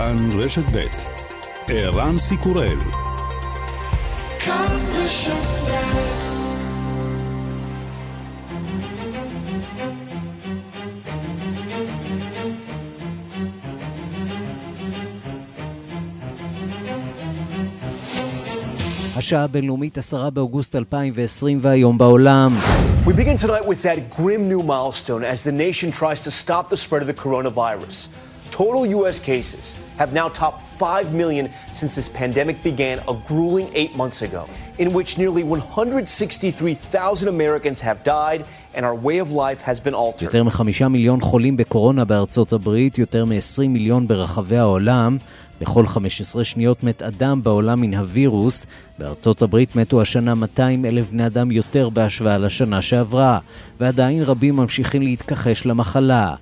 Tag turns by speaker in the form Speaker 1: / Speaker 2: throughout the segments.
Speaker 1: כאן רשת ב' ערן סיקורל כאן רשת השעה הבינלאומית 10 באוגוסט 2020 והיום בעולם. We begin tonight with that grim new milestone as the nation tries to stop the spread of the coronavirus. Total U.S. cases have now topped 5 million since this pandemic began a grueling eight months ago, in which nearly 163,000 Americans have died and our way of life has been altered. יותר מחמישה מיליון חולים בקורונה בארצות הברית, יותר מ-20 מיליון ברחבי העולם. בכל 15 שניות מת אדם בעולם מן הווירוס. בארצות הברית מתו השנה 200 אלף בני אדם יותר בהשוואה לשנה שעברה, ועדיין רבים ממשיכים להתכחש למחלה.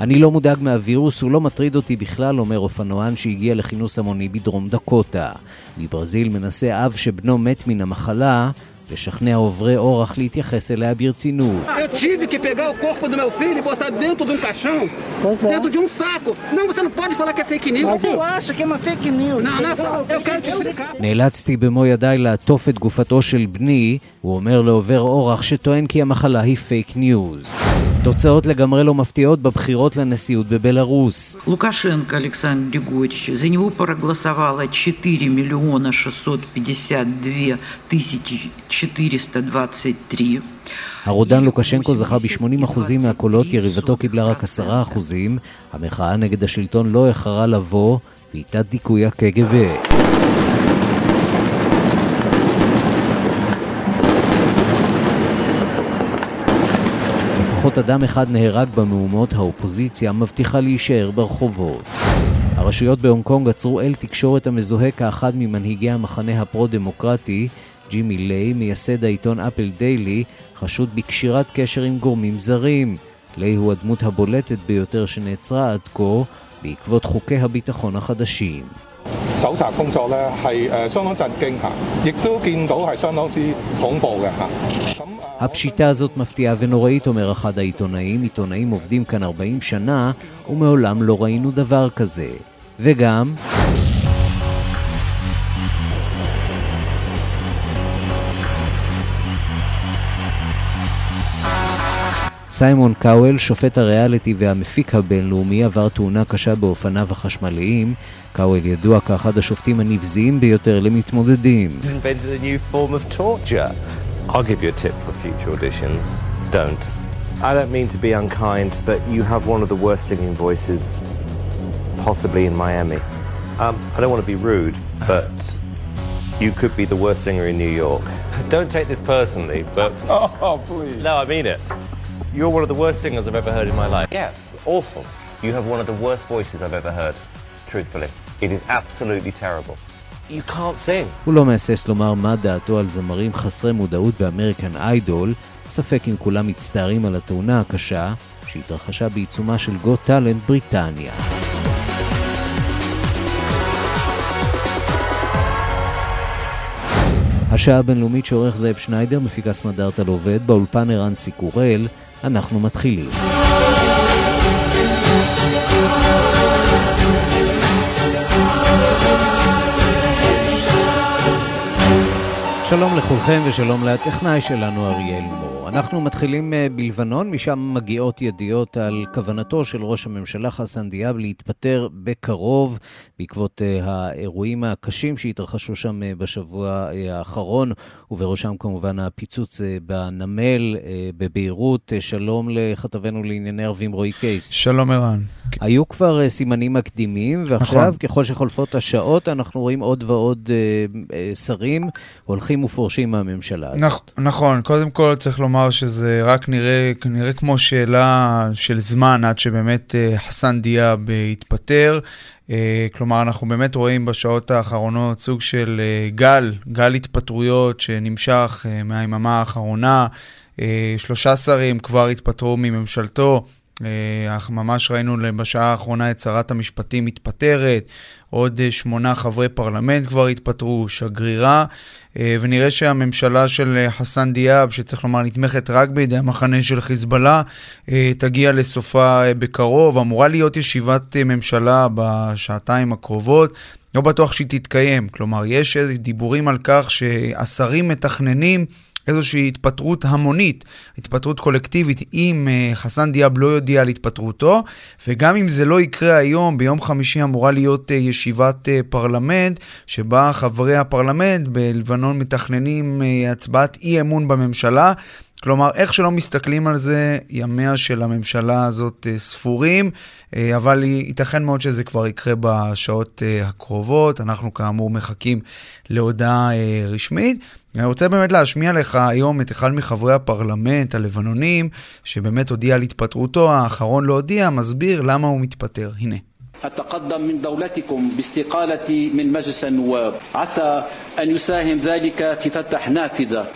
Speaker 1: אני לא מודאג מהווירוס, הוא לא מטריד אותי בכלל, אומר אופנוען שהגיע לכינוס המוני בדרום דקוטה. מברזיל מנסה אב שבנו מת מן המחלה, לשכנע עוברי אורח להתייחס אליה ברצינות. נאלצתי במו ידיי לעטוף את גופתו של בני, הוא אומר לעובר אורח שטוען כי המחלה היא fake news. תוצאות לגמרי לא מפתיעות בבחירות לנשיאות בבלארוס. לוקשנקו אלכסנדר גריגוריץ', за него проголосовало 4 מיליון 652 тысячи 423. הרודן לוקשנקו זכה ב-80% מהקולות, יריבתו קיבלה רק 10%. המחאה נגד השלטון לא איחרה לבוא, ואיתה דיכוי הקג"ב. לפחות אדם אחד נהרג במהומות, האופוזיציה מבטיחה להישאר ברחובות. הרשויות בהונג קונג עצרו אל תקשורת המזוהה כאחד ממנהיגי המחנה הפרו-דמוקרטי, ג'ימי ליי, מייסד העיתון אפל דיילי, חשוד בקשירת קשר עם גורמים זרים. ליי הוא הדמות הבולטת ביותר שנעצרה עד כה בעקבות חוקי הביטחון החדשים. 搜查工作咧系诶相当震惊吓，亦都见到系相当之恐怖嘅吓。 הפשיטה הזאת מפתיעה ונוראית, אומר אחד העיתונאים. עיתונאים עובדים כאן 40 שנה, ומעולם לא ראינו דבר כזה. וגם... סיימון קאוול, שופט הריאליטי והמפיק הבינלאומי, עבר תאונה קשה באופניו החשמליים. קאוול ידוע כאחד השופטים הנבזיים ביותר למתמודדים. I'll give you a tip for future auditions. Don't. I don't mean to be unkind, but you have one of the worst singing voices possibly in Miami. Um, I don't want to be rude, but you could be the worst singer in New York. Don't take this personally, but. Oh, please. No, I mean it. You're one of the worst singers I've ever heard in my life. Yeah, awful. You have one of the worst voices I've ever heard, truthfully. It is absolutely terrible. You can't sing. הוא לא מהסס לומר מה דעתו על זמרים חסרי מודעות באמריקן איידול, ספק אם כולם מצטערים על התאונה הקשה שהתרחשה בעיצומה של גו טאלנט בריטניה. השעה הבינלאומית שעורך זאב שניידר, מפיקה סמדארטה עובד, באולפן ערן סיקורל, אנחנו מתחילים. שלום לכולכם ושלום לטכנאי שלנו אריאל מור. אנחנו מתחילים אה, בלבנון, משם מגיעות ידיעות על כוונתו של ראש הממשלה חסן דיאב להתפטר בקרוב בעקבות אה, האירועים הקשים שהתרחשו שם אה, בשבוע האחרון, ובראשם כמובן הפיצוץ בנמל בביירות. שלום לכתבנו לענייני ערבים רועי קייס.
Speaker 2: שלום ערן.
Speaker 1: היו כבר סימנים מקדימים, ועכשיו נכון. ככל שחולפות השעות אנחנו רואים עוד ועוד שרים הולכים ופורשים מהממשלה הזאת. נכ-
Speaker 2: נכון, קודם כל צריך לומר שזה רק נראה, נראה כמו שאלה של זמן עד שבאמת uh, חסן דיאב יתפטר. Uh, כלומר, אנחנו באמת רואים בשעות האחרונות סוג של uh, גל, גל התפטרויות שנמשך מהיממה האחרונה. שלושה שרים כבר התפטרו מממשלתו. אך ממש ראינו בשעה האחרונה את שרת המשפטים מתפטרת, עוד שמונה חברי פרלמנט כבר התפטרו, שגרירה, ונראה שהממשלה של חסן דיאב, שצריך לומר נתמכת רק בידי המחנה של חיזבאללה, תגיע לסופה בקרוב. אמורה להיות ישיבת ממשלה בשעתיים הקרובות. לא בטוח שהיא תתקיים. כלומר, יש דיבורים על כך שהשרים מתכננים איזושהי התפטרות המונית, התפטרות קולקטיבית, אם uh, חסן דיאב לא יודיע על התפטרותו, וגם אם זה לא יקרה היום, ביום חמישי אמורה להיות uh, ישיבת uh, פרלמנט, שבה חברי הפרלמנט בלבנון מתכננים uh, הצבעת אי אמון בממשלה. כלומר, איך שלא מסתכלים על זה, ימיה של הממשלה הזאת ספורים, אבל ייתכן מאוד שזה כבר יקרה בשעות הקרובות. אנחנו כאמור מחכים להודעה רשמית. אני רוצה באמת להשמיע לך היום את אחד מחברי הפרלמנט הלבנונים, שבאמת הודיע על התפטרותו, האחרון לא הודיע, מסביר למה הוא מתפטר. הנה.
Speaker 3: أتقدم من دولتكم باستقالتي من مجلس النواب عسى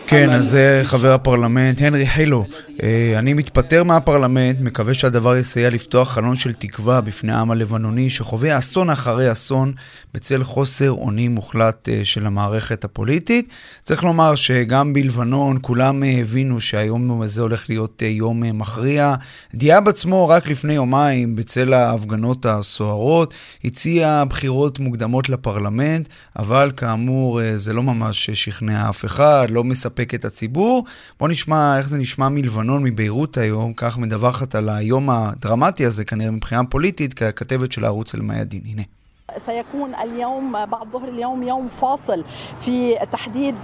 Speaker 2: כן, אז זה אה, חבר הפרלמנט, הנרי חילו, אה, אני מתפטר מהפרלמנט, מקווה שהדבר יסייע לפתוח חלון של תקווה בפני העם הלבנוני, שחווה אסון אחרי אסון בצל חוסר אונים מוחלט אה, של המערכת הפוליטית. צריך לומר שגם בלבנון כולם הבינו שהיום הזה הולך להיות יום מכריע. דיאב עצמו רק לפני יומיים, בצל ההפגנות הסוערות, הציע בחירות מוקדמות לפרלמנט, אבל כאמור, זה לא ממש שכנע אף אחד, לא מספק את הציבור. בואו נשמע איך זה נשמע מלבנון, מביירות היום, כך מדווחת על היום הדרמטי הזה כנראה מבחינה פוליטית, ככתבת של הערוץ אל-מיאדין. הנה.
Speaker 4: سيكون اليوم بعد ظهر اليوم يوم فاصل في تحديد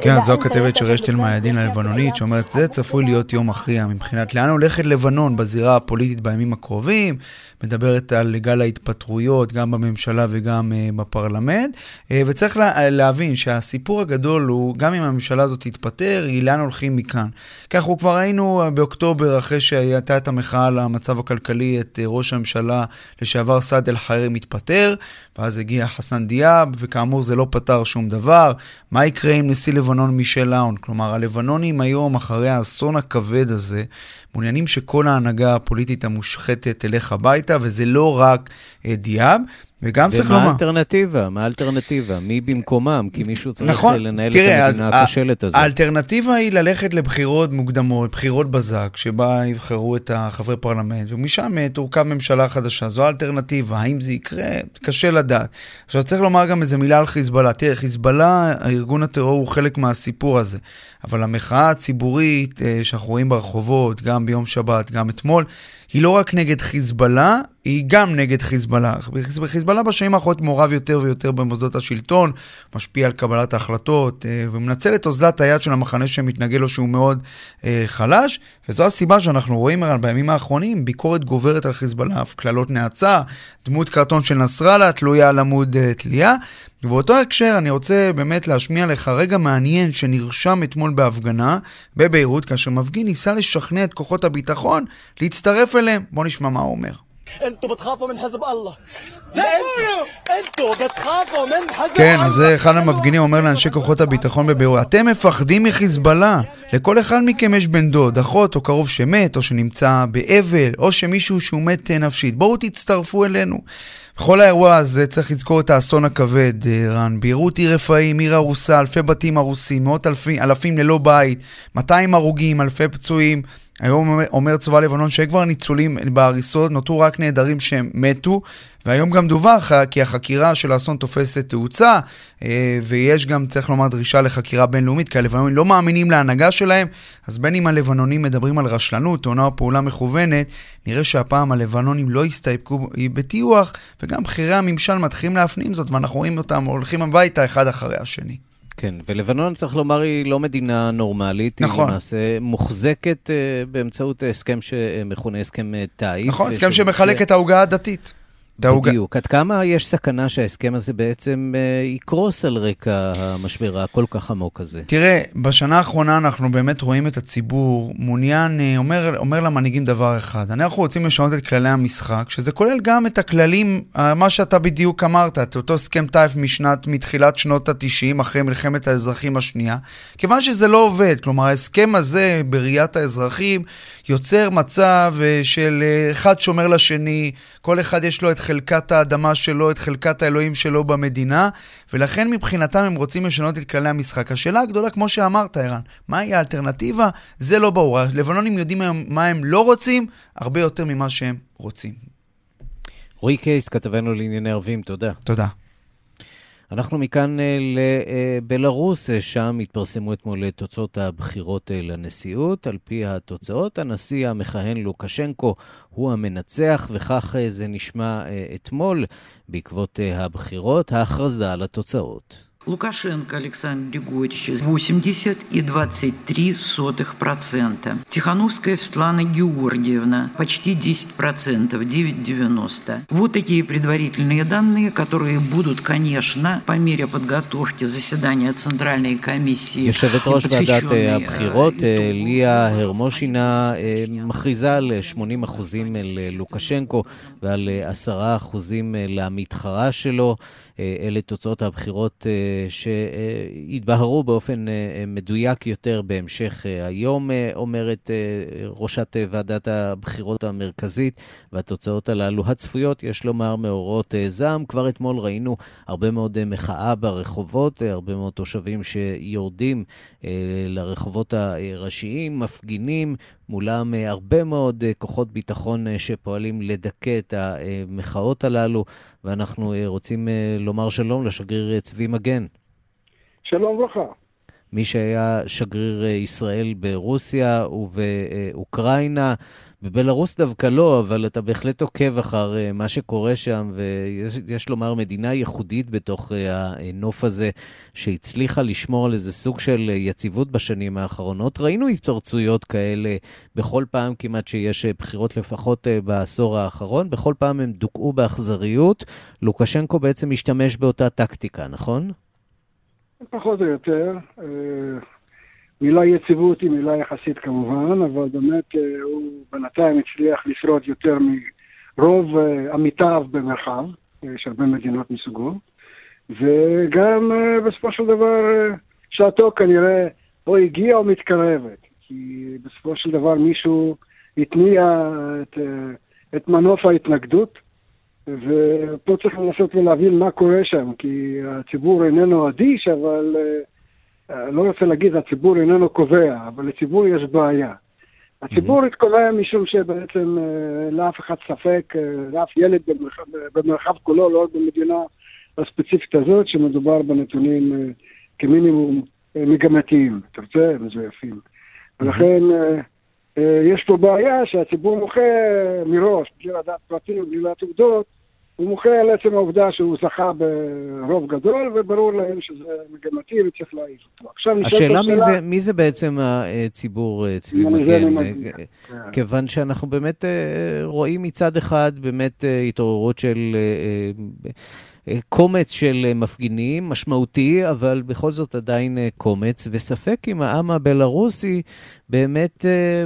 Speaker 2: כן, זו הכתבת של רשת אל-מיאדין הלבנונית, שאומרת, זה צפוי להיות יום מכריע מבחינת לאן הולכת לבנון בזירה הפוליטית בימים הקרובים. מדברת על גל ההתפטרויות, גם בממשלה וגם uh, בפרלמנט. Uh, וצריך לה, להבין שהסיפור הגדול הוא, גם אם הממשלה הזאת תתפטר, היא לאן הולכים מכאן. כך אנחנו כבר ראינו באוקטובר, אחרי שהייתה את המחאה על המצב הכלכלי, את ראש הממשלה לשעבר סעד אל-חיירי מתפטר, ואז הגיע חסן דיאב, וכאמור זה לא פתר שום דבר. מה יקרה עם נשיא לבנון מישל לאון? כלומר, הלבנונים היום, אחרי האסון הכבד הזה, מעוניינים שכל ההנהגה הפוליטית המושחתת תלך הביתה, וזה לא רק אה, דיאב. וגם צריך לומר...
Speaker 1: ומה האלטרנטיבה? מה האלטרנטיבה? מי במקומם? כי מישהו צריך נכון, לנהל תראה, את המדינה הכושלת הזאת.
Speaker 2: האלטרנטיבה היא ללכת לבחירות מוקדמות, בחירות בזק, שבה יבחרו את החברי פרלמנט, ומשם אה, תורכב ממשלה חדשה. זו האלטרנטיבה. האם זה יקרה? קשה לדעת. עכשיו, צריך לומר גם איזה מילה על חיזבאללה. תראה, חיזבאללה, ארגון הטרור, הוא חלק מהסיפור הזה. אבל המחאה הציבורית אה, שאנחנו רואים ברחובות, גם ביום שבת, גם אתמול, היא לא רק נגד חיזבאללה, היא גם נגד חיזבאללה. חיזבאללה בשנים האחרונות מעורב יותר ויותר במוסדות השלטון, משפיע על קבלת ההחלטות, אה, ומנצל את אוזלת היד של המחנה שמתנגד לו שהוא מאוד אה, חלש, וזו הסיבה שאנחנו רואים בימים האחרונים ביקורת גוברת על חיזבאללה, קללות נאצה, דמות קרטון של נסראללה תלויה על עמוד אה, תלייה. ובאותו הקשר אני רוצה באמת להשמיע לך רגע מעניין שנרשם אתמול בהפגנה בביירות, כאשר מפגין ניסה לשכנע את כוחות הביטחון להצטרף אליהם. בוא נשמע מה הוא אומר. כן, אז זה אחד המפגינים אומר לאנשי כוחות הביטחון בביירות, אתם מפחדים מחיזבאללה. לכל אחד מכם יש בן דוד, אחות או קרוב שמת, או שנמצא באבל, או שמישהו שהוא מת נפשית. בואו תצטרפו אלינו. בכל האירוע הזה צריך לזכור את האסון הכבד, אה, רן. ביירות עיר רפאים, עיר הרוסה, אלפי בתים הרוסים, מאות אלפים, אלפים ללא בית, 200 הרוגים, אלפי פצועים. היום אומר, צבא לבנון שאין כבר ניצולים בהריסות, נותרו רק נעדרים שהם מתו, והיום גם דווח כי החקירה של האסון תופסת תאוצה, אה, ויש גם, צריך לומר, דרישה לחקירה בינלאומית, כי הלבנונים לא מאמינים להנהגה שלהם, אז בין אם הלבנונים מדברים על רשלנות, תאונה או פעולה מכוונת, נראה שהפעם הלבנונים לא הסתייפקו בטיוח, וגם בכירי הממשל מתחילים להפנים זאת, ואנחנו רואים אותם הולכים הביתה אחד אחרי השני.
Speaker 1: כן, ולבנון, צריך לומר, היא לא מדינה נורמלית. נכון. היא למעשה מוחזקת uh, באמצעות הסכם שמכונה הסכם uh, טייף.
Speaker 2: נכון, הסכם שמחלק את העוגה הדתית.
Speaker 1: בדיוק. עד כמה יש סכנה שההסכם הזה בעצם אה, יקרוס על רקע המשבר הכל כך עמוק הזה?
Speaker 2: תראה, בשנה האחרונה אנחנו באמת רואים את הציבור מעוניין, אה, אומר, אומר למנהיגים דבר אחד, אנחנו רוצים לשנות את כללי המשחק, שזה כולל גם את הכללים, אה, מה שאתה בדיוק אמרת, את אותו הסכם טייף משנת, מתחילת שנות ה-90, אחרי מלחמת האזרחים השנייה, כיוון שזה לא עובד. כלומר, ההסכם הזה, בראיית האזרחים, יוצר מצב של אחד שומר לשני, כל אחד יש לו את חלקת האדמה שלו, את חלקת האלוהים שלו במדינה, ולכן מבחינתם הם רוצים לשנות את כללי המשחק. השאלה הגדולה, כמו שאמרת, ערן, מהי האלטרנטיבה? זה לא ברור. הלבנונים יודעים מה הם לא רוצים, הרבה יותר ממה שהם רוצים.
Speaker 1: רועי קייס, כתבנו לענייני ערבים, תודה.
Speaker 2: תודה.
Speaker 1: אנחנו מכאן אה, לבלארוס, אה, שם התפרסמו אתמול תוצאות הבחירות אה, לנשיאות. על פי התוצאות, הנשיא המכהן לוקשנקו הוא המנצח, וכך זה נשמע אתמול בעקבות הבחירות. ההכרזה על התוצאות.
Speaker 5: Лукашенко Александр Григорьевич 80 и 23 сотых процента. Тихановская Светлана Георгиевна почти 10 процентов, 9,90. Вот такие предварительные данные, которые будут, конечно, по мере подготовки заседания Центральной комиссии.
Speaker 1: יושבת ראש ועדת הבחירות, ליה הרמושינה, מכריזה על 80 אחוזים ללוקשנקו ועל 10 אחוזים למתחרה שלו. אלה תוצאות הבחירות שהתבהרו באופן מדויק יותר בהמשך היום, אומרת ראשת ועדת הבחירות המרכזית, והתוצאות הללו הצפויות, יש לומר, מעוררות זעם. כבר אתמול ראינו הרבה מאוד מחאה ברחובות, הרבה מאוד תושבים שיורדים לרחובות הראשיים, מפגינים, מולם הרבה מאוד כוחות ביטחון שפועלים לדכא את המחאות הללו, ואנחנו רוצים לומר שלום לשגריר צבי מגן.
Speaker 6: שלום וברכה.
Speaker 1: מי שהיה שגריר ישראל ברוסיה ובאוקראינה, בבלארוס דווקא לא, אבל אתה בהחלט עוקב אחר uh, מה שקורה שם, ויש לומר מדינה ייחודית בתוך uh, הנוף הזה, שהצליחה לשמור על איזה סוג של יציבות בשנים האחרונות. ראינו התפרצויות כאלה בכל פעם כמעט שיש בחירות, לפחות בעשור האחרון. בכל פעם הם דוכאו באכזריות. לוקשנקו בעצם משתמש באותה טקטיקה, נכון?
Speaker 6: פחות או יותר. מילה יציבות היא מילה יחסית כמובן, אבל באמת אה, הוא בינתיים הצליח לשרוד יותר מרוב אה, עמיתיו במרחב, אה, יש הרבה מדינות מסוגו, וגם בסופו של דבר שעתו כנראה או הגיעה או מתקרבת, כי בסופו של דבר מישהו התניע את, את מנוף ההתנגדות, ופה צריך לנסות ולהבין מה קורה שם, כי הציבור איננו אדיש, אבל... לא רוצה להגיד הציבור איננו קובע, אבל לציבור יש בעיה. הציבור התקובע משום שבעצם אה, לאף אחד ספק, אה, לאף ילד במרחב, במרחב כולו, לא רק במדינה הספציפית הזאת, שמדובר בנתונים אה, כמינימום מגמתיים, אתה רוצה? מזויפים. ולכן יש פה בעיה שהציבור מוחה מראש, בלי לדעת פרטים, בלי לדעת עובדות, הוא מוחה על עצם העובדה שהוא זכה ברוב גדול, וברור להם שזה מגמתי וצריך להעיף אותו.
Speaker 1: עכשיו נשאלת השאלה... השאלה מי זה, מי זה בעצם הציבור אה, צבי מגן? אה, כן. כיוון שאנחנו באמת אה, רואים מצד אחד באמת התעוררות של... קומץ של מפגינים, משמעותי, אבל בכל זאת עדיין קומץ, וספק אם העם הבלארוסי באמת אה,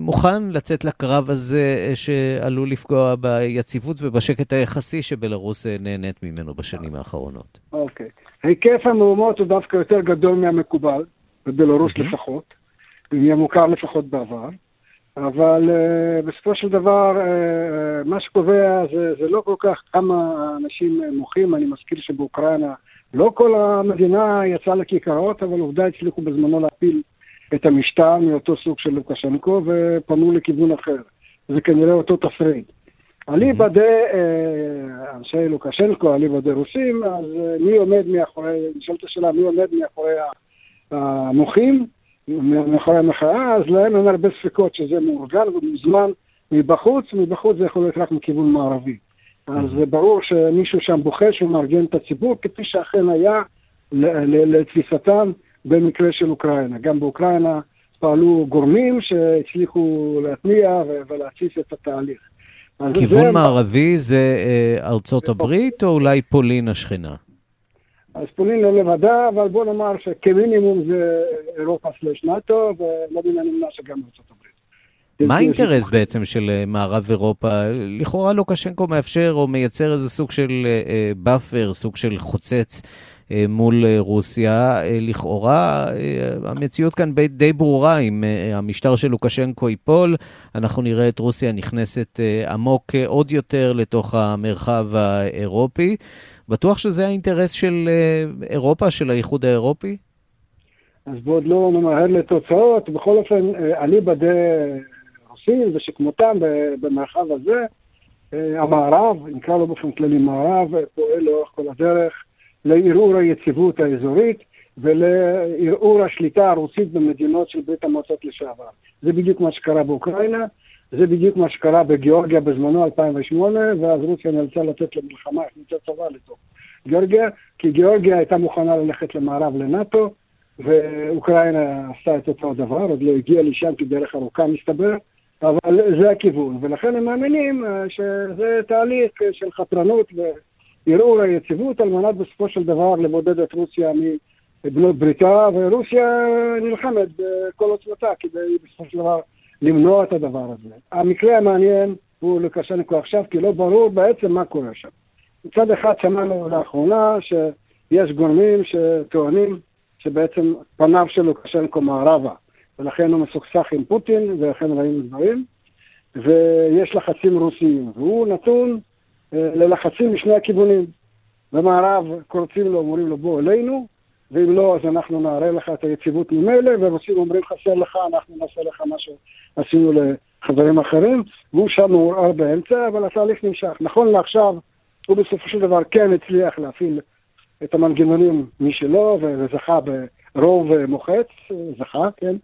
Speaker 1: מוכן לצאת לקרב הזה שעלול לפגוע ביציבות ובשקט היחסי שבלארוס נהנית ממנו בשנים האחרונות.
Speaker 6: אוקיי. היקף המהומות הוא דווקא יותר גדול מהמקובל, בבלארוס לפחות, מהמוכר לפחות בעבר. אבל uh, בסופו של דבר, uh, מה שקובע זה, זה לא כל כך כמה אנשים מוחים. אני מזכיר שבאוקראינה לא כל המדינה יצאה לכיכרות, אבל עובדה הצליחו בזמנו להפיל את המשטר מאותו סוג של לוקשנקו ופנו לכיוון אחר. זה כנראה אותו תפריט. אליבא דה אנשי לוקשנקו, אליבא דה רוסים, אז מי עומד מאחורי, נשאלת השאלה, מי עומד מאחורי המוחים? מאחורי המחאה, אז להם אין הרבה ספקות שזה מאורגן ומוזמן מבחוץ, מבחוץ זה יכול להיות רק מכיוון מערבי. אז זה ברור שמישהו שם בוחש ומארגן את הציבור, כפי שאכן היה לתפיסתם במקרה של אוקראינה. גם באוקראינה פעלו גורמים שהצליחו להתניע ולהציף את התהליך.
Speaker 1: כיוון זה מערבי זה אה, ארצות הברית או אולי פולין השכנה?
Speaker 6: אז פולין לא לבדה, אבל בוא נאמר שכמינימום זה אירופה slash נאטו, ולא מן הנמנע שגם ארצות הברית.
Speaker 1: מה האינטרס בעצם של אה, מערב אירופה? לכאורה לוקשנקו מאפשר או מייצר איזה סוג של buffer, סוג של חוצץ אה, מול אה, רוסיה. אה, לכאורה, המציאות כאן די ברורה, אם המשטר של לוקשנקו ייפול, אנחנו נראה את רוסיה נכנסת עמוק עוד יותר לתוך המרחב האירופי. בטוח שזה האינטרס של אירופה, של האיחוד האירופי?
Speaker 6: אז בוא עוד לא נמהר לתוצאות. בכל אופן, אליבא דה רוסים ושכמותם במרחב הזה, המערב, נקרא לו באופן כללי מערב, פועל לאורך כל הדרך. לערעור היציבות האזורית ולערעור השליטה הרוסית במדינות של ברית המועצות לשעבר. זה בדיוק מה שקרה באוקראינה, זה בדיוק מה שקרה בגיאורגיה בזמנו 2008, ואז רוסיה נאלצה לתת למלחמה, הכניסה צבא לתוך גיאורגיה, כי גיאורגיה הייתה מוכנה ללכת למערב לנאטו, ואוקראינה עשתה את אותו הדבר, עוד לא הגיעה לשם כדרך ארוכה מסתבר, אבל זה הכיוון, ולכן הם מאמינים אה, שזה תהליך של חתרנות ו... ערעור היציבות על מנת בסופו של דבר לבודד את רוסיה מבנות בריתה, ורוסיה נלחמת בכל עוצמתה כדי בסופו של דבר למנוע את הדבר הזה. המקרה המעניין הוא לוקשנקו עכשיו, כי לא ברור בעצם מה קורה שם. מצד אחד שמענו לאחרונה שיש גורמים שטוענים שבעצם פניו של לוקשנקו מערבה, ולכן הוא מסוכסך עם פוטין, ולכן ראינו דברים, ויש לחצים רוסיים, והוא נתון ללחצים משני הכיוונים. במערב קורצים לו, אומרים לו בוא אלינו, ואם לא, אז אנחנו נערה לך את היציבות ממילא, ורוסים אומרים חסר לך, אנחנו נעשה לך מה שעשינו לחברים אחרים, והוא שם מעורער באמצע, אבל התהליך נמשך. נכון לעכשיו, הוא בסופו של דבר כן הצליח להפעיל את המנגנונים משלו, וזכה ברוב מוחץ, זכה, כן,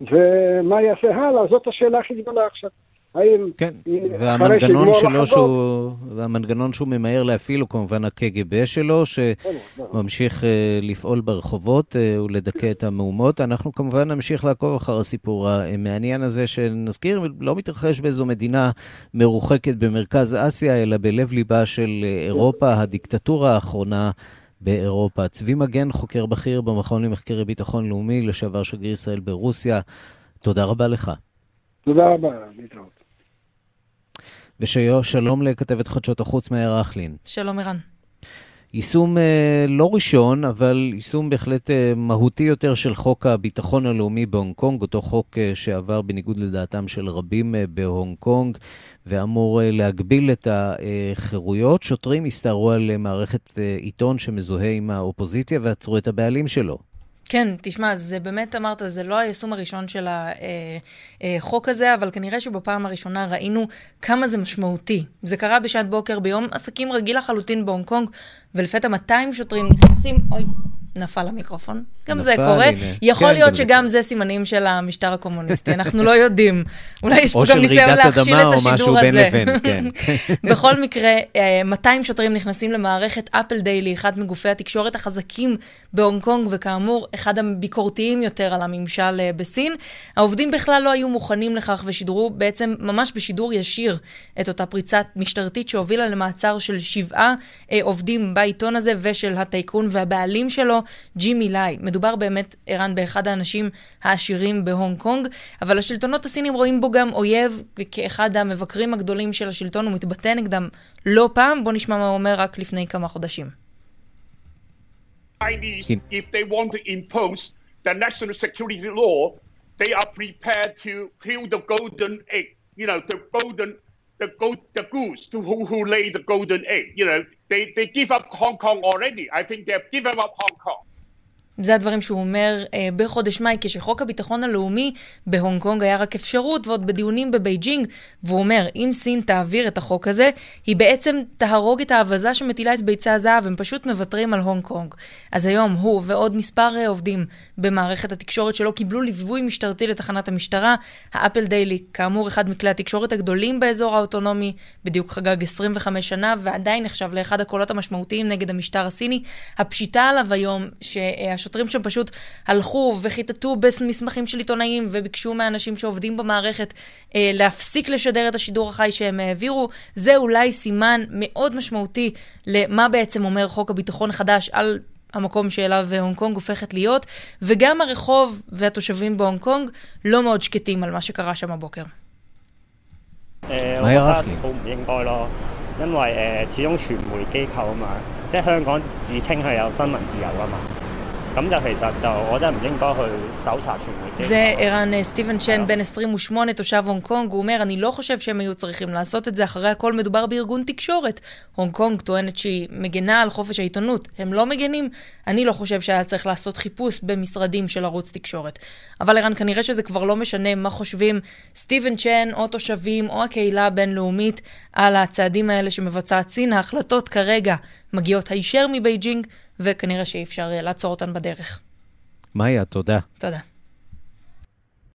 Speaker 6: ומה יעשה הלאה, זאת השאלה הכי גדולה עכשיו. האם...
Speaker 1: כן, והמנגנון שלו שהוא, והמנגנון שהוא ממהר להפעיל הוא כמובן הקג"ב שלו, שממשיך אה, לפעול ברחובות אה, ולדכא את המהומות. אנחנו כמובן נמשיך לעקוב אחר הסיפור המעניין הזה, שנזכיר, לא מתרחש באיזו מדינה מרוחקת במרכז אסיה, אלא בלב ליבה של אירופה, הדיקטטורה האחרונה. באירופה. צבי מגן, חוקר בכיר במכון למחקרי ביטחון לאומי, לשעבר שגריר ישראל ברוסיה, תודה רבה לך.
Speaker 6: תודה רבה, להתראות.
Speaker 1: ושלום לכתבת חדשות החוץ מאיר רכלין.
Speaker 7: שלום ערן.
Speaker 1: יישום אה, לא ראשון, אבל יישום בהחלט אה, מהותי יותר של חוק הביטחון הלאומי בהונג קונג, אותו חוק אה, שעבר בניגוד לדעתם של רבים אה, בהונג קונג, ואמור אה, להגביל את החירויות. שוטרים הסתערו על אה, מערכת אה, עיתון שמזוהה עם האופוזיציה ועצרו את הבעלים שלו.
Speaker 7: כן, תשמע, זה באמת אמרת, זה לא היישום הראשון של החוק הזה, אבל כנראה שבפעם הראשונה ראינו כמה זה משמעותי. זה קרה בשעת בוקר ביום עסקים רגיל לחלוטין בהונג קונג, ולפתע 200 שוטרים נכנסים, אוי, נפל המיקרופון. גם נפל, זה קורה. הנה. יכול כן, להיות שגם זה סימנים של המשטר הקומוניסטי, אנחנו לא יודעים. אולי יש פה גם ניסיון להכשיל את השידור הזה. לבין, כן. בכל מקרה, 200 אה, שוטרים נכנסים למערכת אפל דיילי, אחד מגופי התקשורת החזקים בהונג קונג, וכאמור, אחד הביקורתיים יותר על הממשל אה, בסין. העובדים בכלל לא היו מוכנים לכך ושידרו בעצם ממש בשידור ישיר את אותה פריצת משטרתית שהובילה למעצר של שבעה אה, עובדים בעיתון הזה ושל הטייקון והבעלים שלו. ג'ימי לי. מדובר באמת, ערן, באחד האנשים העשירים בהונג קונג, אבל השלטונות הסינים רואים בו גם אויב, וכאחד המבקרים הגדולים של השלטון, הוא מתבטא נגדם לא פעם. בוא נשמע מה הוא אומר רק לפני כמה חודשים. if they want to impose the national security law, they are prepared to kill the golden egg, you know, the golden the go- the goose to who, who lay the golden egg. You know, they, they give up Hong Kong already. I think they've given up Hong Kong. זה הדברים שהוא אומר אה, בחודש מאי, כשחוק הביטחון הלאומי בהונג קונג היה רק אפשרות, ועוד בדיונים בבייג'ינג, והוא אומר, אם סין תעביר את החוק הזה, היא בעצם תהרוג את האווזה שמטילה את ביצי הזהב, הם פשוט מוותרים על הונג קונג. אז היום הוא ועוד מספר אה, עובדים במערכת התקשורת שלו קיבלו ליווי משטרתי לתחנת המשטרה. האפל דיילי, כאמור, אחד מכלי התקשורת הגדולים באזור האוטונומי, בדיוק חגג 25 שנה, ועדיין נחשב לאחד הקולות המשמעותיים נגד המשטר הסיני. הפשיטה עליו היום, שה... השוטרים שם פשוט הלכו וחיטטו במסמכים של עיתונאים וביקשו מהאנשים שעובדים במערכת אה, להפסיק לשדר את השידור החי שהם העבירו. זה אולי סימן מאוד משמעותי למה בעצם אומר חוק הביטחון החדש על המקום שאליו הונג קונג הופכת להיות, וגם הרחוב והתושבים בהונג קונג לא מאוד שקטים על מה שקרה שם הבוקר.
Speaker 8: אה, 我觉得好唔应该咯，因为诶始终传媒机构啊嘛，即系香港自称系有新闻自由啊嘛。 咁就其实就我真系唔应该去搜查传媒。
Speaker 7: זה ערן סטיבן צ'ן, בן 28, תושב הונג קונג, הוא אומר, אני לא חושב שהם היו צריכים לעשות את זה, אחרי הכל מדובר בארגון תקשורת. הונג קונג טוענת שהיא מגנה על חופש העיתונות. הם לא מגנים, אני לא חושב שהיה צריך לעשות חיפוש במשרדים של ערוץ תקשורת. אבל ערן, כנראה שזה כבר לא משנה מה חושבים סטיבן צ'ן, או תושבים, או הקהילה הבינלאומית, על הצעדים האלה שמבצעת סין. ההחלטות כרגע מגיעות הישר מבייג'ינג, וכנראה שאי אפשר לעצור אותן בדרך.
Speaker 1: מאיה, תודה.
Speaker 7: תודה.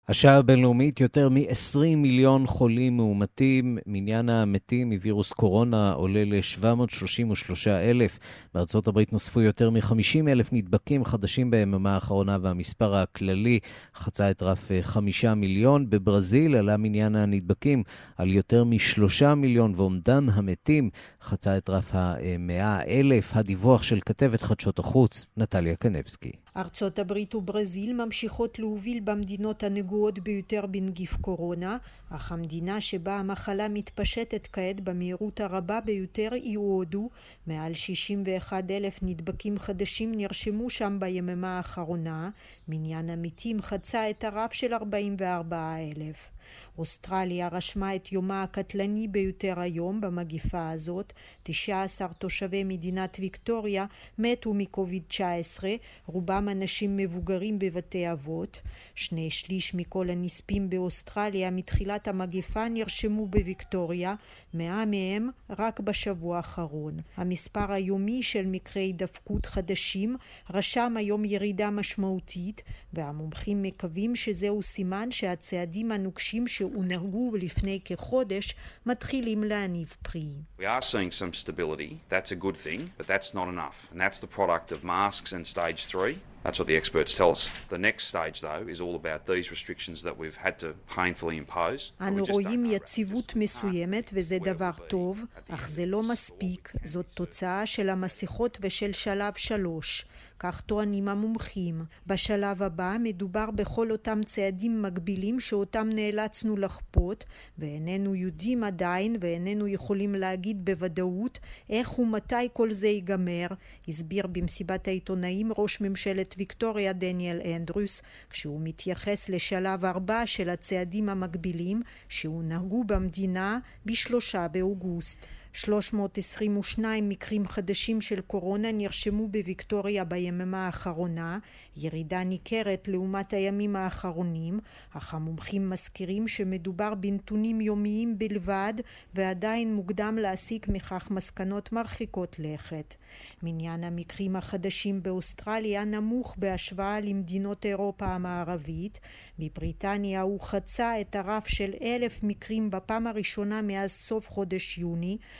Speaker 1: השעה הבינלאומית, יותר מ-20 מיליון חולים מאומתים. מניין המתים מווירוס קורונה עולה ל-733 אלף. בארצות הברית נוספו יותר מ-50 אלף נדבקים חדשים ביממה האחרונה, והמספר הכללי חצה את רף 5 מיליון. בברזיל עלה מניין הנדבקים על יותר מ-3 מיליון, ואומדן המתים חצה את רף ה-100 אלף. הדיווח של כתבת חדשות החוץ, נטליה קנבסקי.
Speaker 9: ארצות הברית וברזיל ממשיכות להוביל במדינות הנגועות ביותר בנגיף קורונה, אך המדינה שבה המחלה מתפשטת כעת במהירות הרבה ביותר היא הודו. מעל 61 אלף נדבקים חדשים נרשמו שם ביממה האחרונה. מניין המתים חצה את הרף של 44 אלף. אוסטרליה רשמה את יומה הקטלני ביותר היום במגיפה הזאת. 19 תושבי מדינת ויקטוריה מתו מקוביד 19, רובם אנשים מבוגרים בבתי אבות. שני שליש מכל הנספים באוסטרליה מתחילת המגיפה נרשמו בוויקטוריה, מאה מהם רק בשבוע האחרון. המספר היומי של מקרי הידפקות חדשים רשם היום ירידה משמעותית, והמומחים מקווים שזהו סימן שהצעדים הנוקשים שהונהגו לפני כחודש מתחילים להניב פרי.
Speaker 10: We are seeing some stability. That's a good thing, but that's not enough. And that's the product of masks and stage three. That's what the experts tell us. The next stage, though, is all about these restrictions that we've had to painfully impose.
Speaker 9: אנו רואים יציבות מסוימת וזה דבר טוב, אך זה לא מספיק. זאת תוצאה של המסכות ושל שלב שלוש. כך טוענים המומחים. בשלב הבא מדובר בכל אותם צעדים מגבילים שאותם נאלצנו לכפות, ואיננו יודעים עדיין ואיננו יכולים להגיד בוודאות איך ומתי כל זה ייגמר, הסביר במסיבת העיתונאים ראש ממשלת ויקטוריה דניאל אנדרוס, כשהוא מתייחס לשלב ארבע של הצעדים המקבילים שהונהגו במדינה בשלושה באוגוסט. 322 מקרים חדשים של קורונה נרשמו בוויקטוריה ביממה האחרונה, ירידה ניכרת לעומת הימים האחרונים, אך המומחים מזכירים שמדובר בנתונים יומיים בלבד ועדיין מוקדם להסיק מכך מסקנות מרחיקות לכת. מניין המקרים החדשים באוסטרליה נמוך בהשוואה למדינות אירופה המערבית, בבריטניה הוא חצה את הרף של אלף מקרים בפעם הראשונה מאז סוף חודש יוני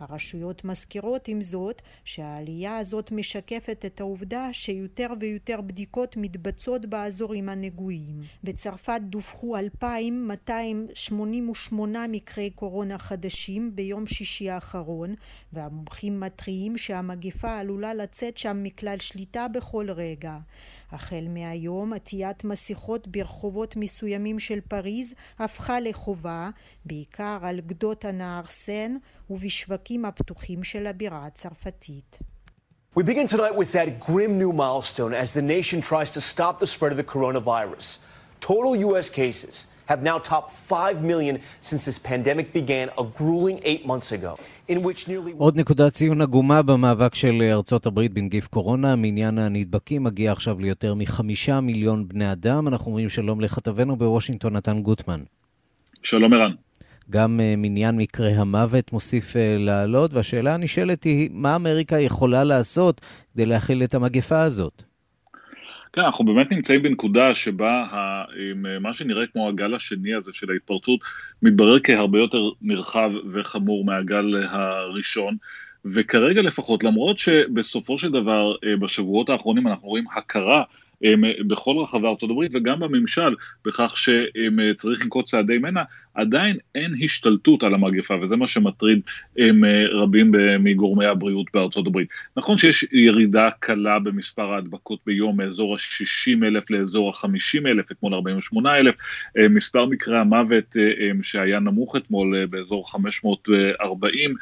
Speaker 9: הרשויות מזכירות עם זאת שהעלייה הזאת משקפת את העובדה שיותר ויותר בדיקות מתבצעות באזורים הנגועים. בצרפת דווחו 2,288 מקרי קורונה חדשים ביום שישי האחרון והמומחים מתריעים שהמגפה עלולה לצאת שם מכלל שליטה בכל רגע. החל מהיום עטיית מסכות ברחובות מסוימים של פריז הפכה לחובה, בעיקר על גדות הנהר סן ובשווקים הפתוחים של הבירה הצרפתית.
Speaker 1: We begin tonight with that grim new milestone as the nation tries to stop the spread of the coronavirus. Total U.S. cases have now topped 5 million since this pandemic began a grueling eight months ago, in which nearly... עוד נקודת ציון עגומה במאבק של ארצות הברית בנגיף קורונה. מניין הנדבקים מגיע עכשיו ליותר מחמישה מיליון בני אדם. אנחנו אומרים שלום לכתבנו בוושינגטון, נתן גוטמן.
Speaker 11: שלום ערן.
Speaker 1: גם מניין מקרי המוות מוסיף לעלות, והשאלה הנשאלת היא, מה אמריקה יכולה לעשות כדי להכיל את המגפה הזאת?
Speaker 11: כן, אנחנו באמת נמצאים בנקודה שבה מה שנראה כמו הגל השני הזה של ההתפרצות מתברר כהרבה יותר נרחב וחמור מהגל הראשון. וכרגע לפחות, למרות שבסופו של דבר בשבועות האחרונים אנחנו רואים הכרה בכל רחבי הברית וגם בממשל בכך שצריך לנקוט צעדי מנע, עדיין אין השתלטות על המגפה, וזה מה שמטריד הם, רבים מגורמי הבריאות בארצות הברית. נכון שיש ירידה קלה במספר ההדבקות ביום מאזור ה-60 אלף לאזור ה-50 אלף, אתמול 48 אלף, מספר מקרי המוות שהיה נמוך אתמול באזור 540,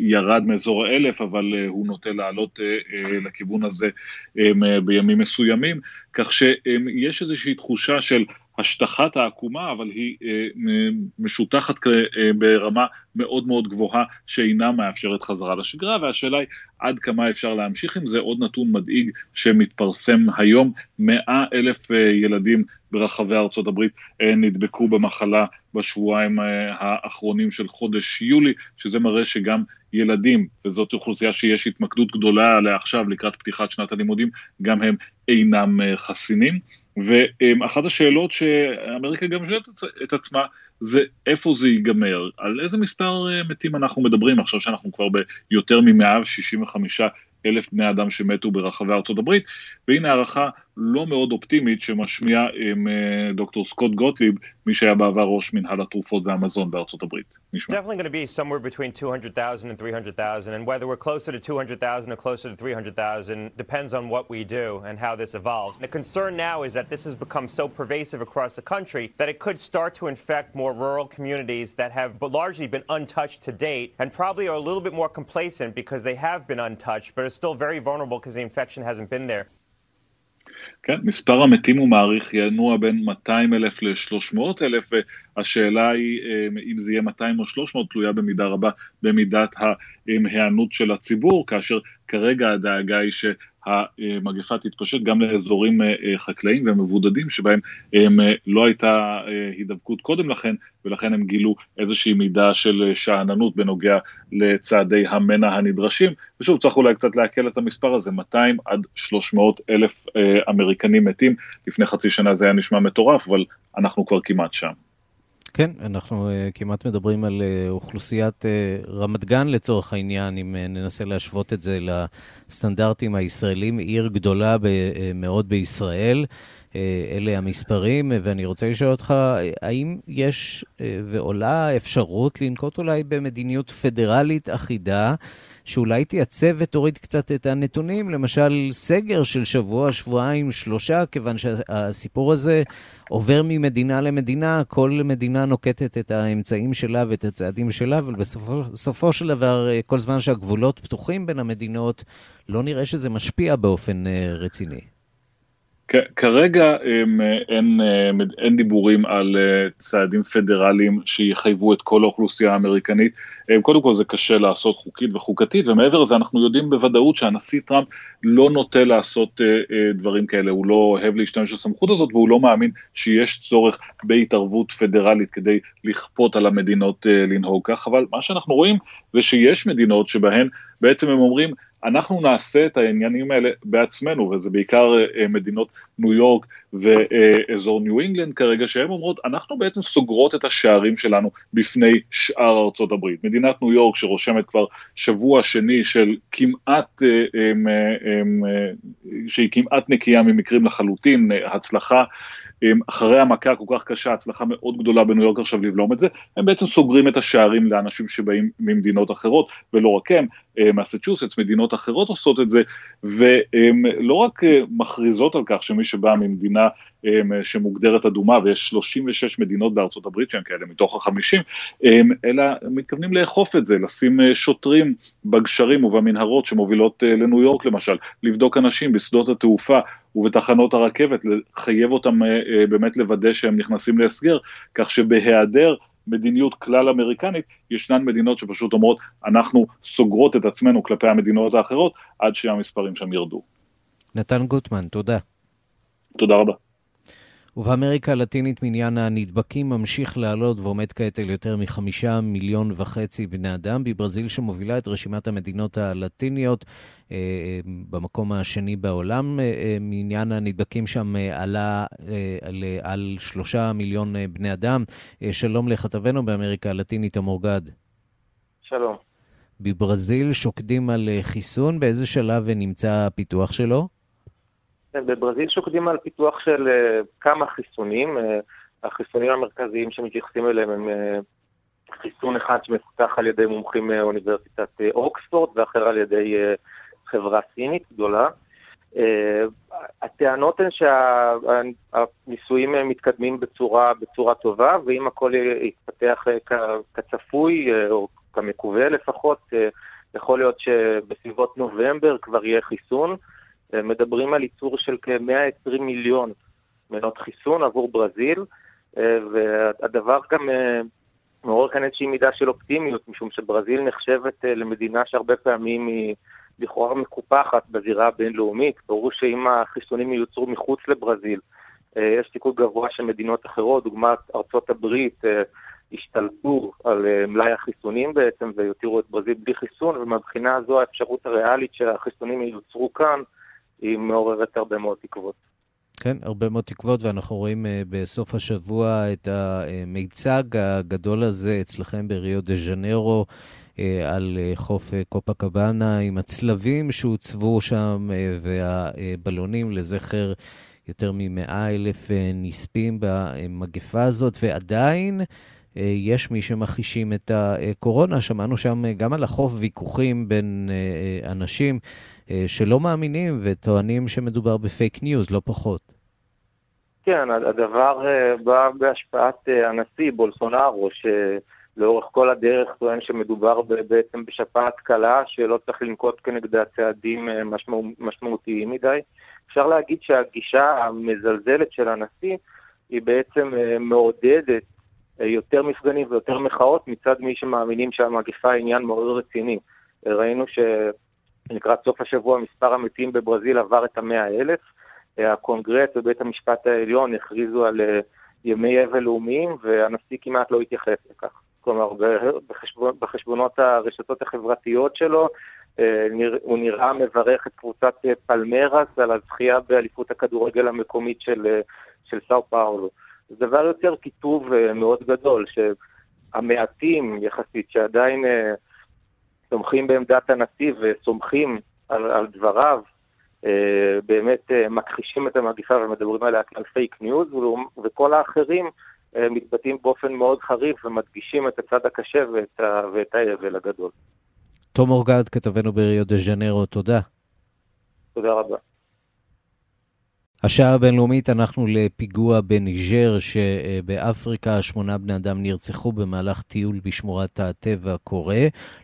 Speaker 11: ירד מאזור האלף, אבל הוא נוטה לעלות לכיוון הזה בימים מסוימים, כך שיש איזושהי תחושה של השטחת העקומה, אבל היא אה, משותחת אה, ברמה מאוד מאוד גבוהה שאינה מאפשרת חזרה לשגרה, והשאלה היא עד כמה אפשר להמשיך עם זה. עוד נתון מדאיג שמתפרסם היום, 100 אלף אה, ילדים ברחבי ארצות הברית נדבקו במחלה בשבועיים האחרונים של חודש יולי, שזה מראה שגם ילדים, וזאת אוכלוסייה שיש התמקדות גדולה עליה עכשיו לקראת פתיחת שנת הלימודים, גם הם אינם חסינים. ואחת השאלות שאמריקה גם שואלת את עצמה, זה איפה זה ייגמר, על איזה מספר אה, מתים אנחנו מדברים? עכשיו שאנחנו כבר ביותר מ-165 אלף בני אדם שמתו ברחבי ארצות הברית, והנה הערכה לא מאוד אופטימית שמשמיע עם דוקטור סקוט גוטליב, מי שהיה בעבר ראש מנהל התרופות והמזון בארצות הברית. נשמע.
Speaker 12: Definitely going to be somewhere between 200,000 and 300,000, and whether we're closer to 200,000 or closer to 300,000 depends on what we do and how this evolves. The concern now is that this has become so pervasive across the country that it could start to infect more rural communities that have largely been untouched to date and probably are a little bit more complacent because they have been untouched, but are still very vulnerable because the infection hasn't been there.
Speaker 11: כן, מספר המתים הוא מעריך ינוע בין 200 אלף ל-300 אלף, והשאלה היא אם זה יהיה 200 או 300 תלויה במידה רבה במידת ההיענות של הציבור, כאשר כרגע הדאגה היא. המגפה תתפשט גם לאזורים אה, אה, חקלאיים ומבודדים שבהם הם, אה, לא הייתה הידבקות קודם לכן ולכן הם גילו איזושהי מידה של שאננות בנוגע לצעדי המנע הנדרשים ושוב צריך אולי קצת להקל את המספר הזה 200 עד 300 אלף אמריקנים מתים לפני חצי שנה זה היה נשמע מטורף אבל אנחנו כבר כמעט שם.
Speaker 1: כן, אנחנו uh, כמעט מדברים על uh, אוכלוסיית uh, רמת גן לצורך העניין, אם uh, ננסה להשוות את זה לסטנדרטים הישראלים, עיר גדולה ב, uh, מאוד בישראל. Uh, אלה המספרים, ואני רוצה לשאול אותך, האם יש uh, ועולה אפשרות לנקוט אולי במדיניות פדרלית אחידה שאולי תייצב ותוריד קצת את הנתונים, למשל סגר של שבוע, שבועיים, שלושה, כיוון שהסיפור הזה עובר ממדינה למדינה, כל מדינה נוקטת את האמצעים שלה ואת הצעדים שלה, אבל בסופו של דבר, כל זמן שהגבולות פתוחים בין המדינות, לא נראה שזה משפיע באופן אה, רציני.
Speaker 11: כרגע אין, אין, אין דיבורים על אה, צעדים פדרליים שיחייבו את כל האוכלוסייה האמריקנית. אה, קודם כל זה קשה לעשות חוקית וחוקתית, ומעבר לזה אנחנו יודעים בוודאות שהנשיא טראמפ לא נוטה לעשות אה, דברים כאלה, הוא לא אוהב להשתמש בסמכות הזאת והוא לא מאמין שיש צורך בהתערבות פדרלית כדי לכפות על המדינות לנהוג כך, אבל מה שאנחנו רואים זה שיש מדינות שבהן בעצם הם אומרים, אנחנו נעשה את העניינים האלה בעצמנו, וזה בעיקר אה, מדינות ניו יורק ואזור ניו אינגלנד כרגע, שהן אומרות, אנחנו בעצם סוגרות את השערים שלנו בפני שאר ארצות הברית. מדינת ניו יורק שרושמת כבר שבוע שני של כמעט, אה, אה, שהיא כמעט נקייה ממקרים לחלוטין, הצלחה. אחרי המכה כל כך קשה, הצלחה מאוד גדולה בניו יורק עכשיו לבלום את זה, הם בעצם סוגרים את השערים לאנשים שבאים ממדינות אחרות, ולא רק הם, מסצ'וסטס, מדינות אחרות עושות את זה, והן לא רק אה, מכריזות על כך שמי שבא ממדינה אה, שמוגדרת אדומה, ויש 36 מדינות בארצות הברית שהן כאלה מתוך ה-50, אלא מתכוונים לאכוף את זה, לשים שוטרים בגשרים ובמנהרות שמובילות לניו יורק למשל, לבדוק אנשים בשדות התעופה ובתחנות הרכבת, לחייב אותם באמת לוודא שהם נכנסים להסגר, כך שבהיעדר מדיניות כלל אמריקנית, ישנן מדינות שפשוט אומרות, אנחנו סוגרות את עצמנו כלפי המדינות האחרות, עד שהמספרים שם ירדו.
Speaker 1: נתן גוטמן, תודה.
Speaker 11: תודה רבה.
Speaker 1: ובאמריקה הלטינית מניין הנדבקים ממשיך לעלות ועומד כעת על יותר מחמישה מיליון וחצי בני אדם. בברזיל שמובילה את רשימת המדינות הלטיניות אה, אה, במקום השני בעולם, אה, מניין הנדבקים שם עלה על שלושה מיליון בני אדם. שלום לכתבנו באמריקה הלטינית, אמור גד.
Speaker 13: שלום.
Speaker 1: בברזיל שוקדים על חיסון, באיזה שלב נמצא הפיתוח שלו?
Speaker 13: כן, בברזיל שוקדים על פיתוח של כמה חיסונים. החיסונים המרכזיים שמתייחסים אליהם הם חיסון אחד שמפותח על ידי מומחים מאוניברסיטת אוקספורד ואחר על ידי חברה סינית גדולה. הטענות הן שהניסויים מתקדמים בצורה, בצורה טובה, ואם הכל יתפתח כצפוי, או כמקווה לפחות, יכול להיות שבסביבות נובמבר כבר יהיה חיסון. מדברים על ייצור של כ-120 מיליון מנות חיסון עבור ברזיל, והדבר גם מעורר כאן איזושהי מידה של אופטימיות, משום שברזיל נחשבת למדינה שהרבה פעמים היא... לכאורה מקופחת בזירה הבינלאומית. ברור שאם החיסונים ייוצרו מחוץ לברזיל, אה, יש סיכוי גבוה שמדינות אחרות, דוגמת ארצות הברית, אה, ישתלטו על אה, מלאי החיסונים בעצם ויותירו את ברזיל בלי חיסון, ומבחינה הזו האפשרות הריאלית שהחיסונים ייוצרו כאן, היא מעוררת הרבה מאוד תקוות.
Speaker 1: כן, הרבה מאוד תקוות, ואנחנו רואים uh, בסוף השבוע את המיצג הגדול הזה אצלכם בריו דה ז'נרו, אה, על אה, חוף אה, קופה קבאנה עם הצלבים שהוצבו שם והבלונים לזכר יותר מ-100 אלף נספים במגפה הזאת, ועדיין יש מי שמכחישים את הקורונה. שמענו שם גם על החוף ויכוחים בין אנשים שלא מאמינים וטוענים שמדובר ב fake news, לא פחות.
Speaker 13: כן, הדבר בא בהשפעת הנשיא בולסונארו, ש... לאורך כל הדרך טוען שמדובר בעצם בשפעת קלה, שלא צריך לנקוט כנגדה צעדים אה, משמע, משמעותיים מדי. אפשר להגיד שהגישה המזלזלת של הנשיא היא בעצם אה, מעודדת אה, יותר מפגנים ויותר מחאות מצד מי שמאמינים שהמגפה היא עניין מאוד רציני. ראינו שלקראת סוף השבוע מספר המתים בברזיל עבר את המאה אלף. הקונגרס ובית המשפט העליון הכריזו על ימי אבל לאומיים, והנשיא כמעט לא התייחס לכך. כלומר בחשבון, בחשבונות הרשתות החברתיות שלו, אה, הוא נראה מברך את קבוצת אה, פלמייראס על הזכייה באליפות הכדורגל המקומית של, אה, של סאו פאולו. זה דבר יוצר קיטוב מאוד גדול, שהמעטים יחסית שעדיין תומכים בעמדת הנשיא וסומכים על, על דבריו, באמת מכחישים את המגיפה ומדברים עליה כעל fake news, וכל האחרים אה, מתבטאים באופן מאוד חריף ומדגישים את הצד הקשה ואת, ה... ואת האבל הגדול.
Speaker 1: תום אורגד, כתבנו בריו דה ז'נרו, תודה.
Speaker 13: תודה רבה.
Speaker 1: השעה הבינלאומית, אנחנו לפיגוע בניג'ר שבאפריקה שמונה בני אדם נרצחו במהלך טיול בשמורת הטבע קורא,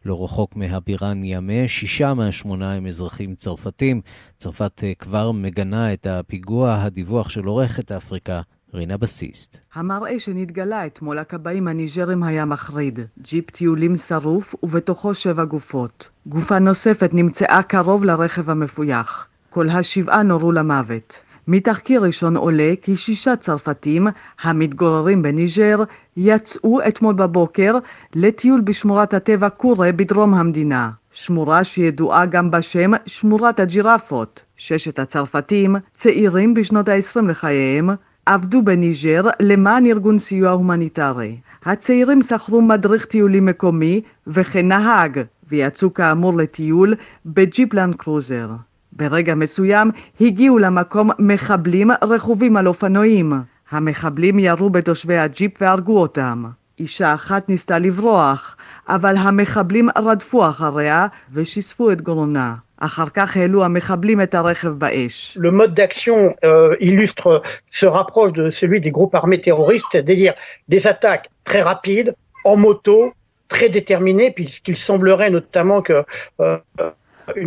Speaker 1: לא רחוק מהבירה ניאמה. שישה מהשמונה הם אזרחים צרפתים. צרפת אה, כבר מגנה את הפיגוע. הדיווח של עורכת אפריקה, רינה בסיסט.
Speaker 14: המראה שנתגלה אתמול הכבאים הניג'רים היה מחריד. ג'יפ טיולים שרוף ובתוכו שבע גופות. גופה נוספת נמצאה קרוב לרכב המפויח. כל השבעה נורו למוות. מתחקיר ראשון עולה כי שישה צרפתים המתגוררים בניג'ר יצאו אתמול בבוקר לטיול בשמורת הטבע קורה בדרום המדינה. שמורה שידועה גם בשם שמורת הג'ירפות. ששת הצרפתים, צעירים בשנות ה-20 לחייהם, עבדו בניג'ר למען ארגון סיוע הומניטרי. הצעירים שכרו מדריך טיולים מקומי וכן נהג, ויצאו כאמור לטיול בג'יפ לנד קרוזר. ברגע מסוים הגיעו למקום מחבלים רכובים על אופנועים. המחבלים ירו בתושבי הג'יפ והרגו אותם. אישה אחת ניסתה לברוח, אבל המחבלים רדפו אחריה ושיספו את גרונה. אחר כך העלו המחבלים את הרכב באש.
Speaker 15: Le mode d'action euh, illustre, se rapproche de celui des groupes armés terroristes, c'est-à-dire des attaques très rapides, en moto, très déterminées, puisqu'il semblerait notamment que... Euh,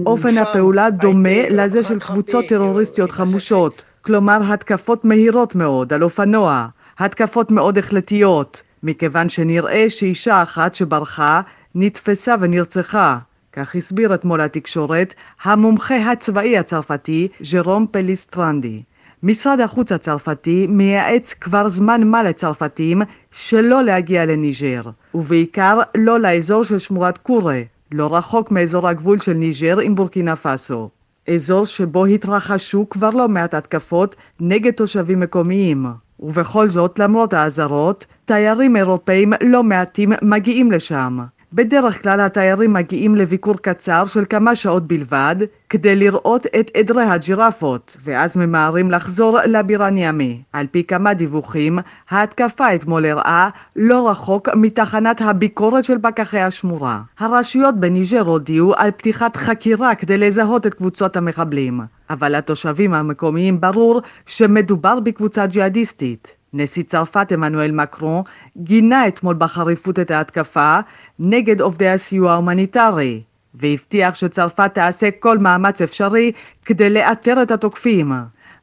Speaker 14: אופן הפעולה דומה לזה של קבוצות טרוריסטיות חמושות, כלומר התקפות מהירות מאוד על אופנוע, התקפות מאוד החלטיות, מכיוון שנראה שאישה אחת שברחה נתפסה ונרצחה. כך הסביר אתמול לתקשורת המומחה הצבאי הצרפתי ז'רום פליסטרנדי. משרד החוץ הצרפתי מייעץ כבר זמן מה לצרפתים שלא להגיע לניג'ר, ובעיקר לא לאזור של שמורת קורה, לא רחוק מאזור הגבול של ניג'ר עם בורקינה פאסו. אזור שבו התרחשו כבר לא מעט התקפות נגד תושבים מקומיים. ובכל זאת, למרות האזהרות, תיירים אירופאים לא מעטים מגיעים לשם. בדרך כלל התיירים מגיעים לביקור קצר של כמה שעות בלבד כדי לראות את עדרי הג'ירפות, ואז ממהרים לחזור לבירה ניאמי. על פי כמה דיווחים, ההתקפה אתמול אירעה לא רחוק מתחנת הביקורת של פקחי השמורה. הרשויות בניג'ר הודיעו על פתיחת חקירה כדי לזהות את קבוצות המחבלים, אבל לתושבים המקומיים ברור שמדובר בקבוצה ג'יהאדיסטית. נשיא צרפת עמנואל מקרון גינה אתמול בחריפות את ההתקפה נגד עובדי הסיוע ההומניטרי והבטיח שצרפת תעשה כל מאמץ אפשרי כדי לאתר את התוקפים.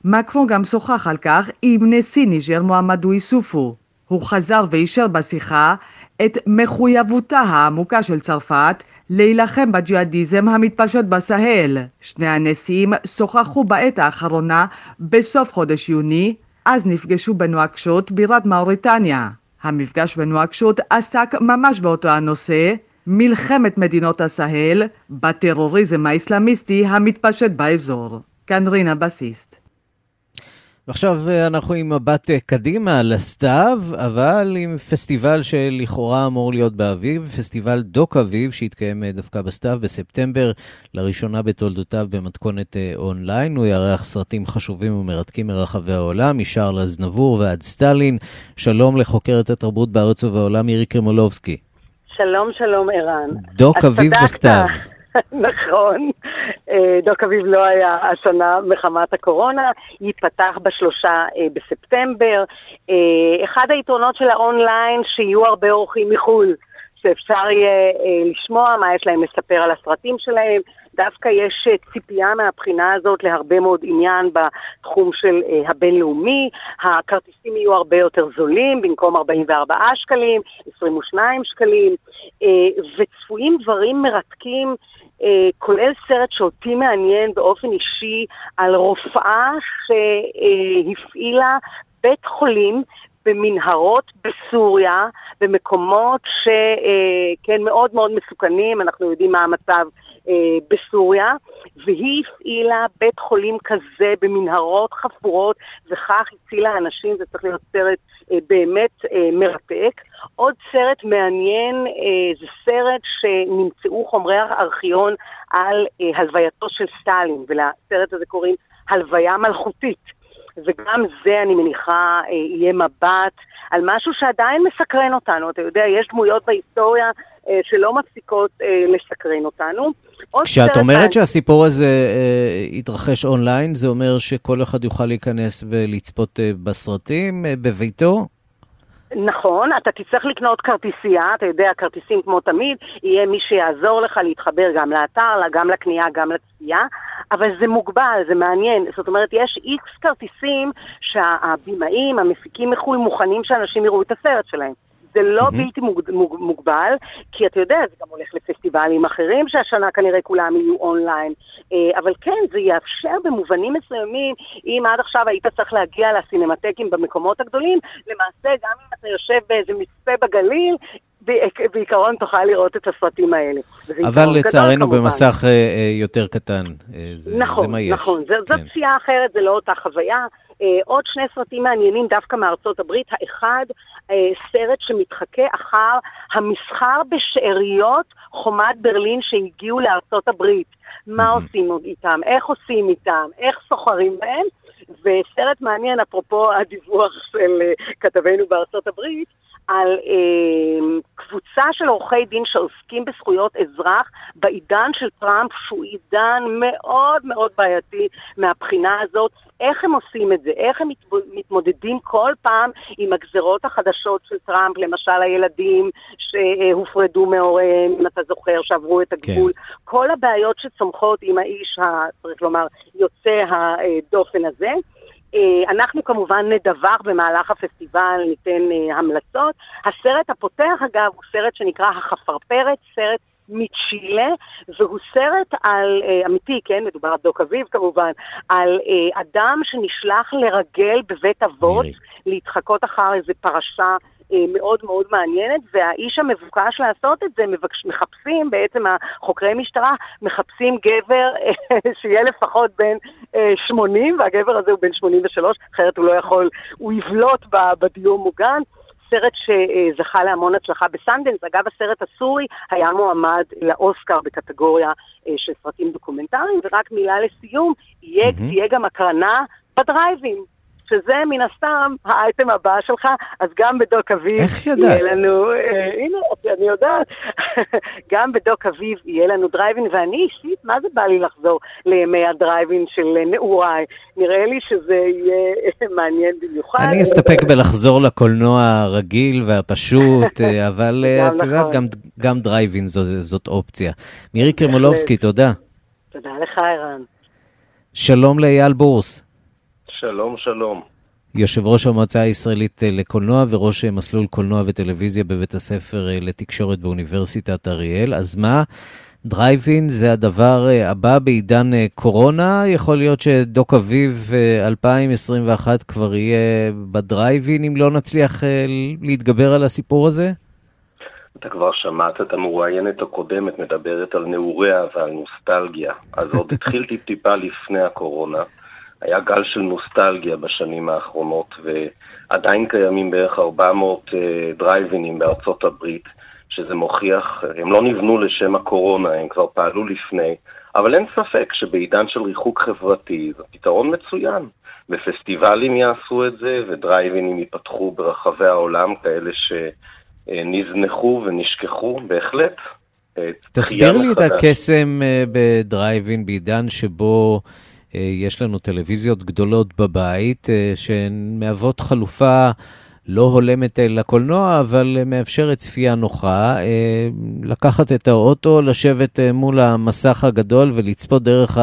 Speaker 14: מקרון גם שוחח על כך עם נשיא ניג'ר מחמדו איסופו. הוא חזר ואישר בשיחה את מחויבותה העמוקה של צרפת להילחם בג'יהאדיזם המתפשט בסהל. שני הנשיאים שוחחו בעת האחרונה בסוף חודש יוני אז נפגשו בנואקשות, בירת מאוריטניה. המפגש בנואקשות עסק ממש באותו הנושא, מלחמת מדינות הסהל בטרוריזם האסלאמיסטי המתפשט באזור. כאן רינה בסיסט.
Speaker 1: ועכשיו אה, אנחנו עם מבט אה, קדימה לסתיו, אבל עם פסטיבל שלכאורה אמור להיות באביב, פסטיבל דוק אביב, שהתקיים אה, דווקא בסתיו בספטמבר, לראשונה בתולדותיו במתכונת אונליין. הוא יארח סרטים חשובים ומרתקים מרחבי העולם, משארל אזנבור ועד סטלין. שלום לחוקרת התרבות בארץ ובעולם, מירי קרימולובסקי.
Speaker 16: שלום, שלום, ערן.
Speaker 1: דוק אביב בסתיו.
Speaker 16: נכון. אה, דוק אביב לא היה השנה מחמת הקורונה, ייפתח בשלושה אה, בספטמבר. אה, אחד היתרונות של האונליין, שיהיו הרבה אורחים מחו"ל, שאפשר יהיה לשמוע מה יש להם לספר על הסרטים שלהם. דווקא יש ציפייה מהבחינה הזאת להרבה מאוד עניין בתחום של הבינלאומי. הכרטיסים יהיו הרבה יותר זולים, במקום 44 שקלים, 22 שקלים, וצפויים דברים מרתקים כולל סרט שאותי מעניין באופן אישי על רופאה שהפעילה בית חולים במנהרות בסוריה, במקומות שכן אה, מאוד מאוד מסוכנים, אנחנו יודעים מה המצב אה, בסוריה, והיא הפעילה בית חולים כזה במנהרות חפורות, וכך הצילה אנשים, זה צריך להיות סרט אה, באמת אה, מרתק. עוד סרט מעניין, אה, זה סרט שנמצאו חומרי ארכיון על אה, הלווייתו של סטלין, ולסרט הזה קוראים הלוויה מלכותית. וגם זה, אני מניחה, אה, יהיה מבט על משהו שעדיין מסקרן אותנו. אתה יודע, יש דמויות בהיסטוריה אה, שלא מפסיקות אה, לסקרן אותנו.
Speaker 1: כשאת אומרת שהסיפור הזה אה, יתרחש אונליין, זה אומר שכל אחד יוכל להיכנס ולצפות אה, בסרטים אה, בביתו?
Speaker 16: נכון, אתה תצטרך לקנות כרטיסייה, אתה יודע, כרטיסים כמו תמיד, יהיה מי שיעזור לך להתחבר גם לאתר, גם לקנייה, גם לצפייה, אבל זה מוגבל, זה מעניין. זאת אומרת, יש איקס כרטיסים שהבימאים, המפיקים מחו"ל, מוכנים שאנשים יראו את הסרט שלהם. זה לא mm-hmm. בלתי מוגבל, כי אתה יודע, זה גם הולך לפסטיבלים אחרים שהשנה כנראה כולם יהיו אונליין. אה, אבל כן, זה יאפשר במובנים מסוימים, אם עד עכשיו היית צריך להגיע לסינמטקים במקומות הגדולים, למעשה גם אם אתה יושב באיזה מצפה בגליל, בעיקרון תוכל לראות את הסרטים האלה.
Speaker 1: אבל לצערנו במסך אה, אה, יותר קטן, זה,
Speaker 16: נכון,
Speaker 1: זה מה יש.
Speaker 16: נכון, נכון, זאת כן. פציעה אחרת, זה לא אותה חוויה. עוד שני סרטים מעניינים דווקא מארצות הברית. האחד, סרט שמתחכה אחר המסחר בשאריות חומת ברלין שהגיעו לארצות הברית. מה עושים איתם, איך עושים איתם, איך סוחרים בהם. וסרט מעניין, אפרופו הדיווח של אה, כתבינו בארצות הברית, על אה, קבוצה של עורכי דין שעוסקים בזכויות אזרח בעידן של טראמפ, שהוא עידן מאוד מאוד בעייתי מהבחינה הזאת. איך הם עושים את זה? איך הם מתמודדים כל פעם עם הגזרות החדשות של טראמפ, למשל הילדים שהופרדו מהוריהם, אם אתה זוכר, שעברו את הגבול. כן. כל הבעיות שצומחות עם האיש, צריך לומר, יוצא הדופן הזה. אה, אנחנו כמובן נדווח במהלך הפסטיבל, ניתן אה, המלצות. הסרט הפותח, אגב, הוא סרט שנקרא החפרפרת, סרט מצ'ילה, והוא סרט על, אה, אמיתי, כן, מדובר על דוק אביב כמובן, על אדם שנשלח לרגל בבית אבות, להתחקות אחר איזה פרשה מאוד מאוד מעניינת, והאיש המבוקש לעשות את זה, מבקש, מחפשים, בעצם החוקרי משטרה מחפשים גבר אה, שיהיה לפחות בן 80, אה, והגבר הזה הוא בן 83, אחרת הוא לא יכול, הוא יבלוט בדיור מוגן. סרט שזכה להמון הצלחה בסנדנס. אגב, הסרט הסורי היה מועמד לאוסקר בקטגוריה של סרטים דוקומנטריים, ורק מילה לסיום, יהיה, mm-hmm. תהיה גם הקרנה בדרייבים. שזה מן הסתם האייטם הבא שלך, אז גם בדוק אביב...
Speaker 2: איך ידעת? יהיה
Speaker 16: לנו... אה, הנה, אני יודעת. גם בדוק אביב יהיה לנו דרייבין, ואני אישית, מה זה בא לי לחזור לימי הדרייבין של נעוריי? נראה לי שזה יהיה מעניין במיוחד.
Speaker 1: אני אסתפק בלחזור לקולנוע הרגיל והפשוט, אה, אבל אה, את יודעת, נכון. גם דרייבין זאת אופציה. מירי קרימולובסקי, תודה.
Speaker 16: תודה לך, ערן.
Speaker 1: שלום לאייל בורס.
Speaker 17: שלום, שלום.
Speaker 1: יושב ראש המועצה הישראלית אה, לקולנוע וראש אה, מסלול קולנוע וטלוויזיה בבית הספר אה, לתקשורת באוניברסיטת אריאל. אז מה, דרייבין זה הדבר הבא בעידן קורונה? יכול להיות שדוק אביב 2021 כבר יהיה בדרייבין אם לא נצליח להתגבר על הסיפור הזה?
Speaker 17: אתה כבר שמעת את המרואיינת הקודמת מדברת על נעוריה ועל נוסטלגיה. אז עוד התחיל טיפ-טיפה לפני הקורונה. היה גל של נוסטלגיה בשנים האחרונות, ועדיין קיימים בערך 400 אה, דרייבינים בארצות הברית, שזה מוכיח, הם לא נבנו לשם הקורונה, הם כבר פעלו לפני, אבל אין ספק שבעידן של ריחוק חברתי זה פתרון מצוין. ופסטיבלים יעשו את זה, ודרייבינים ייפתחו ברחבי העולם, כאלה שנזנחו ונשכחו, בהחלט.
Speaker 1: אה, תסביר לי את הקסם אה, בדרייבין בעידן שבו אה, יש לנו טלוויזיות גדולות בבית, אה, שהן מהוות חלופה לא הולמת לקולנוע, אבל מאפשרת צפייה נוחה. אה, לקחת את האוטו, לשבת מול המסך הגדול ולצפות דרך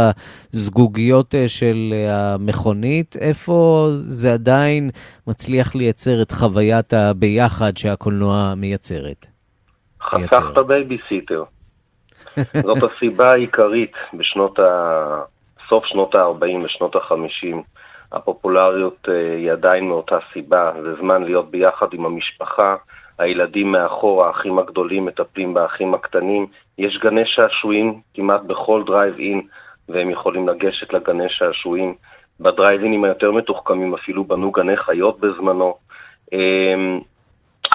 Speaker 1: הזגוגיות של המכונית, איפה זה עדיין מצליח לייצר את חוויית הביחד שהקולנוע מייצרת?
Speaker 17: חסכת בייביסיטר. זאת הסיבה העיקרית בשנות ה... סוף שנות ה-40 ושנות ה-50. הפופולריות אה, היא עדיין מאותה סיבה, זה זמן להיות ביחד עם המשפחה, הילדים מאחור, האחים הגדולים מטפלים באחים הקטנים. יש גני שעשועים כמעט בכל דרייב אין, והם יכולים לגשת לגני שעשועים. בדרייב אינים היותר מתוחכמים אפילו בנו גני חיות בזמנו.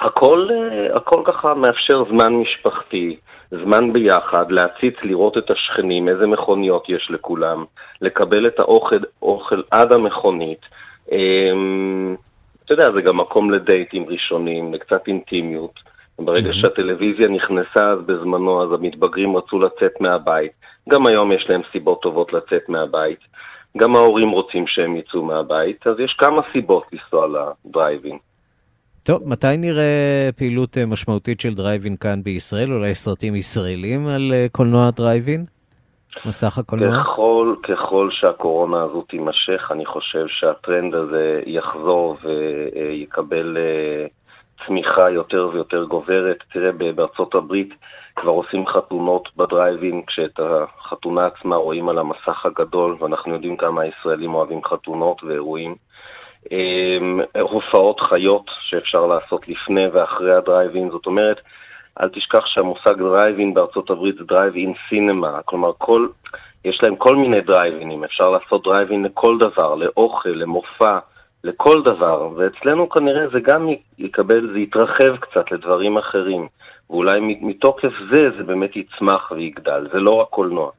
Speaker 17: הכל, אה, הכל ככה מאפשר זמן משפחתי. זמן ביחד, להציץ, לראות את השכנים, איזה מכוניות יש לכולם, לקבל את האוכל אוכל עד המכונית. אמ, אתה יודע, זה גם מקום לדייטים ראשונים, לקצת אינטימיות. ברגע שהטלוויזיה נכנסה אז בזמנו, אז המתבגרים רצו לצאת מהבית. גם היום יש להם סיבות טובות לצאת מהבית. גם ההורים רוצים שהם יצאו מהבית, אז יש כמה סיבות לנסוע לדרייבין.
Speaker 1: טוב, מתי נראה פעילות אה, משמעותית של דרייבין כאן בישראל? אולי סרטים ישראלים על אה, קולנוע דרייבין? מסך הקולנוע?
Speaker 17: ככל, ככל שהקורונה הזו תימשך, אני חושב שהטרנד הזה יחזור ויקבל אה, צמיחה יותר ויותר גוברת. תראה, בארצות הברית כבר עושים חתונות בדרייבין, כשאת החתונה עצמה רואים על המסך הגדול, ואנחנו יודעים כמה הישראלים אוהבים חתונות ואירועים. אמ, הופעות חיות שאפשר לעשות לפני ואחרי הדרייבין, זאת אומרת, אל תשכח שהמושג דרייבין בארצות הברית זה drive-in cinema, כלומר כל, יש להם כל מיני דרייבינים, אפשר לעשות דרייבין לכל דבר, לאוכל, למופע, לכל דבר, ואצלנו כנראה זה גם יקבל, זה יתרחב קצת לדברים אחרים, ואולי מתוקף זה זה באמת יצמח ויגדל, זה לא רק קולנוע.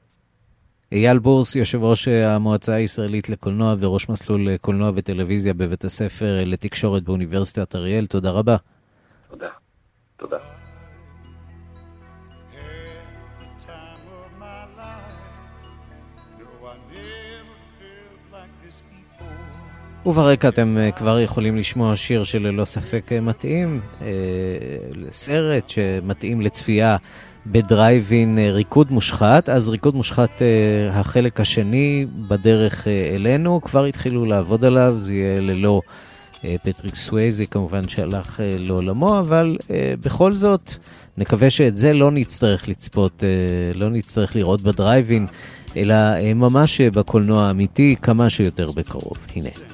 Speaker 1: אייל בורס, יושב ראש אה, המועצה הישראלית לקולנוע וראש מסלול אה, קולנוע וטלוויזיה בבית הספר אה, לתקשורת באוניברסיטת אריאל, תודה רבה.
Speaker 17: תודה. תודה.
Speaker 1: וברקע אתם כבר יכולים לשמוע שיר שללא ספק מתאים, סרט שמתאים לצפייה בדרייבין אה, ריקוד מושחת, אז ריקוד מושחת, אה, החלק השני בדרך אה, אלינו, כבר התחילו לעבוד עליו, זה יהיה ללא פטריק סווייזי כמובן שהלך לעולמו, אבל בכל זאת, נקווה שאת זה לא נצטרך לצפות, לא נצטרך לראות בדרייבין, אלא ממש בקולנוע האמיתי כמה שיותר בקרוב. הנה.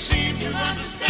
Speaker 18: Seem to understand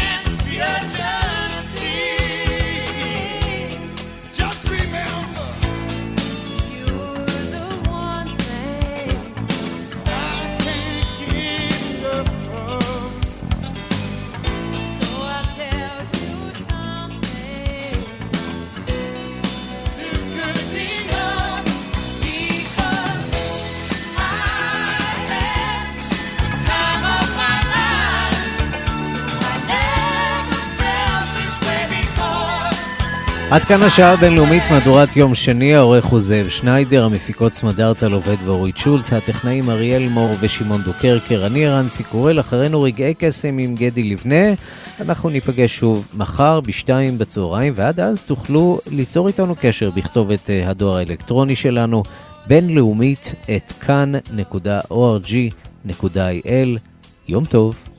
Speaker 1: עד כאן השעה הבינלאומית, מהדורת יום שני, העורך הוא זאב שניידר, המפיקות סמדארטה עובד ואורית שולץ, הטכנאים אריאל מור ושמעון דוקרקר, אני ערן סיקורל, אחרינו רגעי קסם עם גדי לבנה. אנחנו ניפגש שוב מחר בשתיים בצהריים, ועד אז תוכלו ליצור איתנו קשר בכתובת אה, הדואר האלקטרוני שלנו, בינלאומית את כאן.org.il. יום טוב.